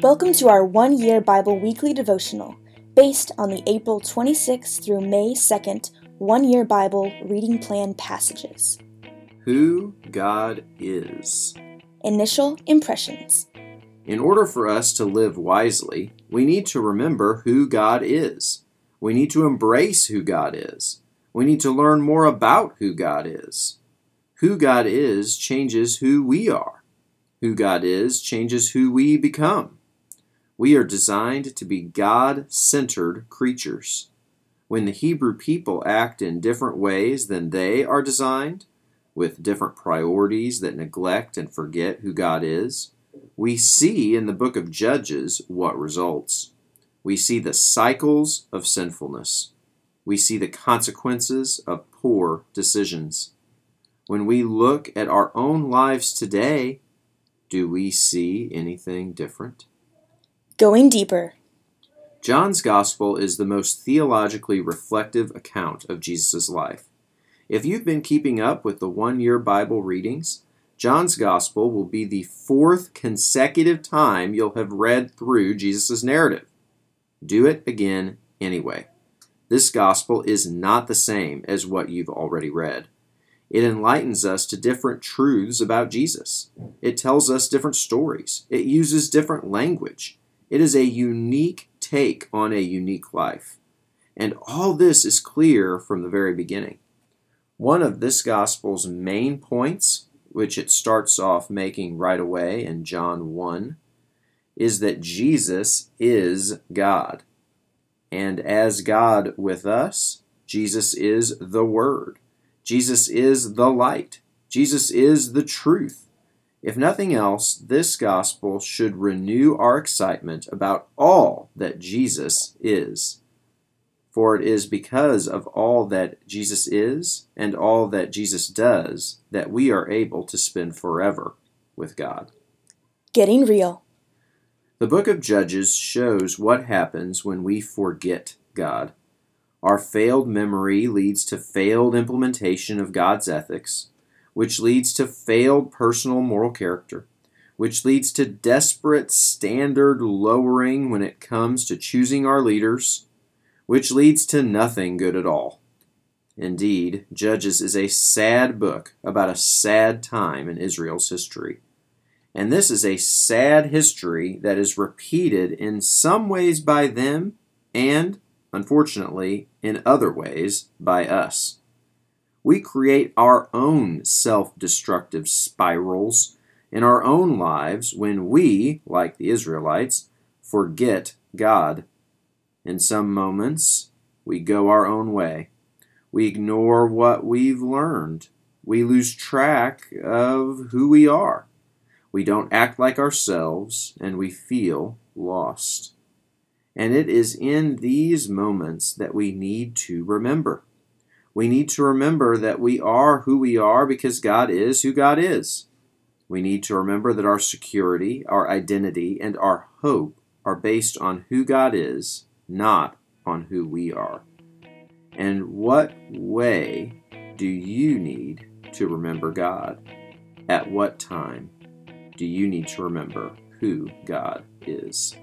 Welcome to our one year Bible weekly devotional based on the April 26th through May 2nd one year Bible reading plan passages. Who God is. Initial impressions. In order for us to live wisely, we need to remember who God is. We need to embrace who God is. We need to learn more about who God is. Who God is changes who we are. Who God is changes who we become. We are designed to be God centered creatures. When the Hebrew people act in different ways than they are designed, with different priorities that neglect and forget who God is, we see in the book of Judges what results. We see the cycles of sinfulness. We see the consequences of poor decisions. When we look at our own lives today, do we see anything different? Going deeper. John's Gospel is the most theologically reflective account of Jesus' life. If you've been keeping up with the one year Bible readings, John's Gospel will be the fourth consecutive time you'll have read through Jesus' narrative. Do it again anyway. This Gospel is not the same as what you've already read. It enlightens us to different truths about Jesus. It tells us different stories. It uses different language. It is a unique take on a unique life. And all this is clear from the very beginning. One of this gospel's main points, which it starts off making right away in John 1, is that Jesus is God. And as God with us, Jesus is the Word. Jesus is the light. Jesus is the truth. If nothing else, this gospel should renew our excitement about all that Jesus is. For it is because of all that Jesus is and all that Jesus does that we are able to spend forever with God. Getting real. The book of Judges shows what happens when we forget God. Our failed memory leads to failed implementation of God's ethics which leads to failed personal moral character, which leads to desperate standard lowering when it comes to choosing our leaders, which leads to nothing good at all. Indeed, Judges is a sad book about a sad time in Israel's history. And this is a sad history that is repeated in some ways by them and, unfortunately, in other ways by us we create our own self destructive spirals in our own lives when we, like the Israelites, forget God. In some moments, we go our own way. We ignore what we've learned. We lose track of who we are. We don't act like ourselves, and we feel lost. And it is in these moments that we need to remember we need to remember that we are who we are because God is who God is. We need to remember that our security, our identity, and our hope are based on who God is, not on who we are. And what way do you need to remember God? At what time do you need to remember who God is?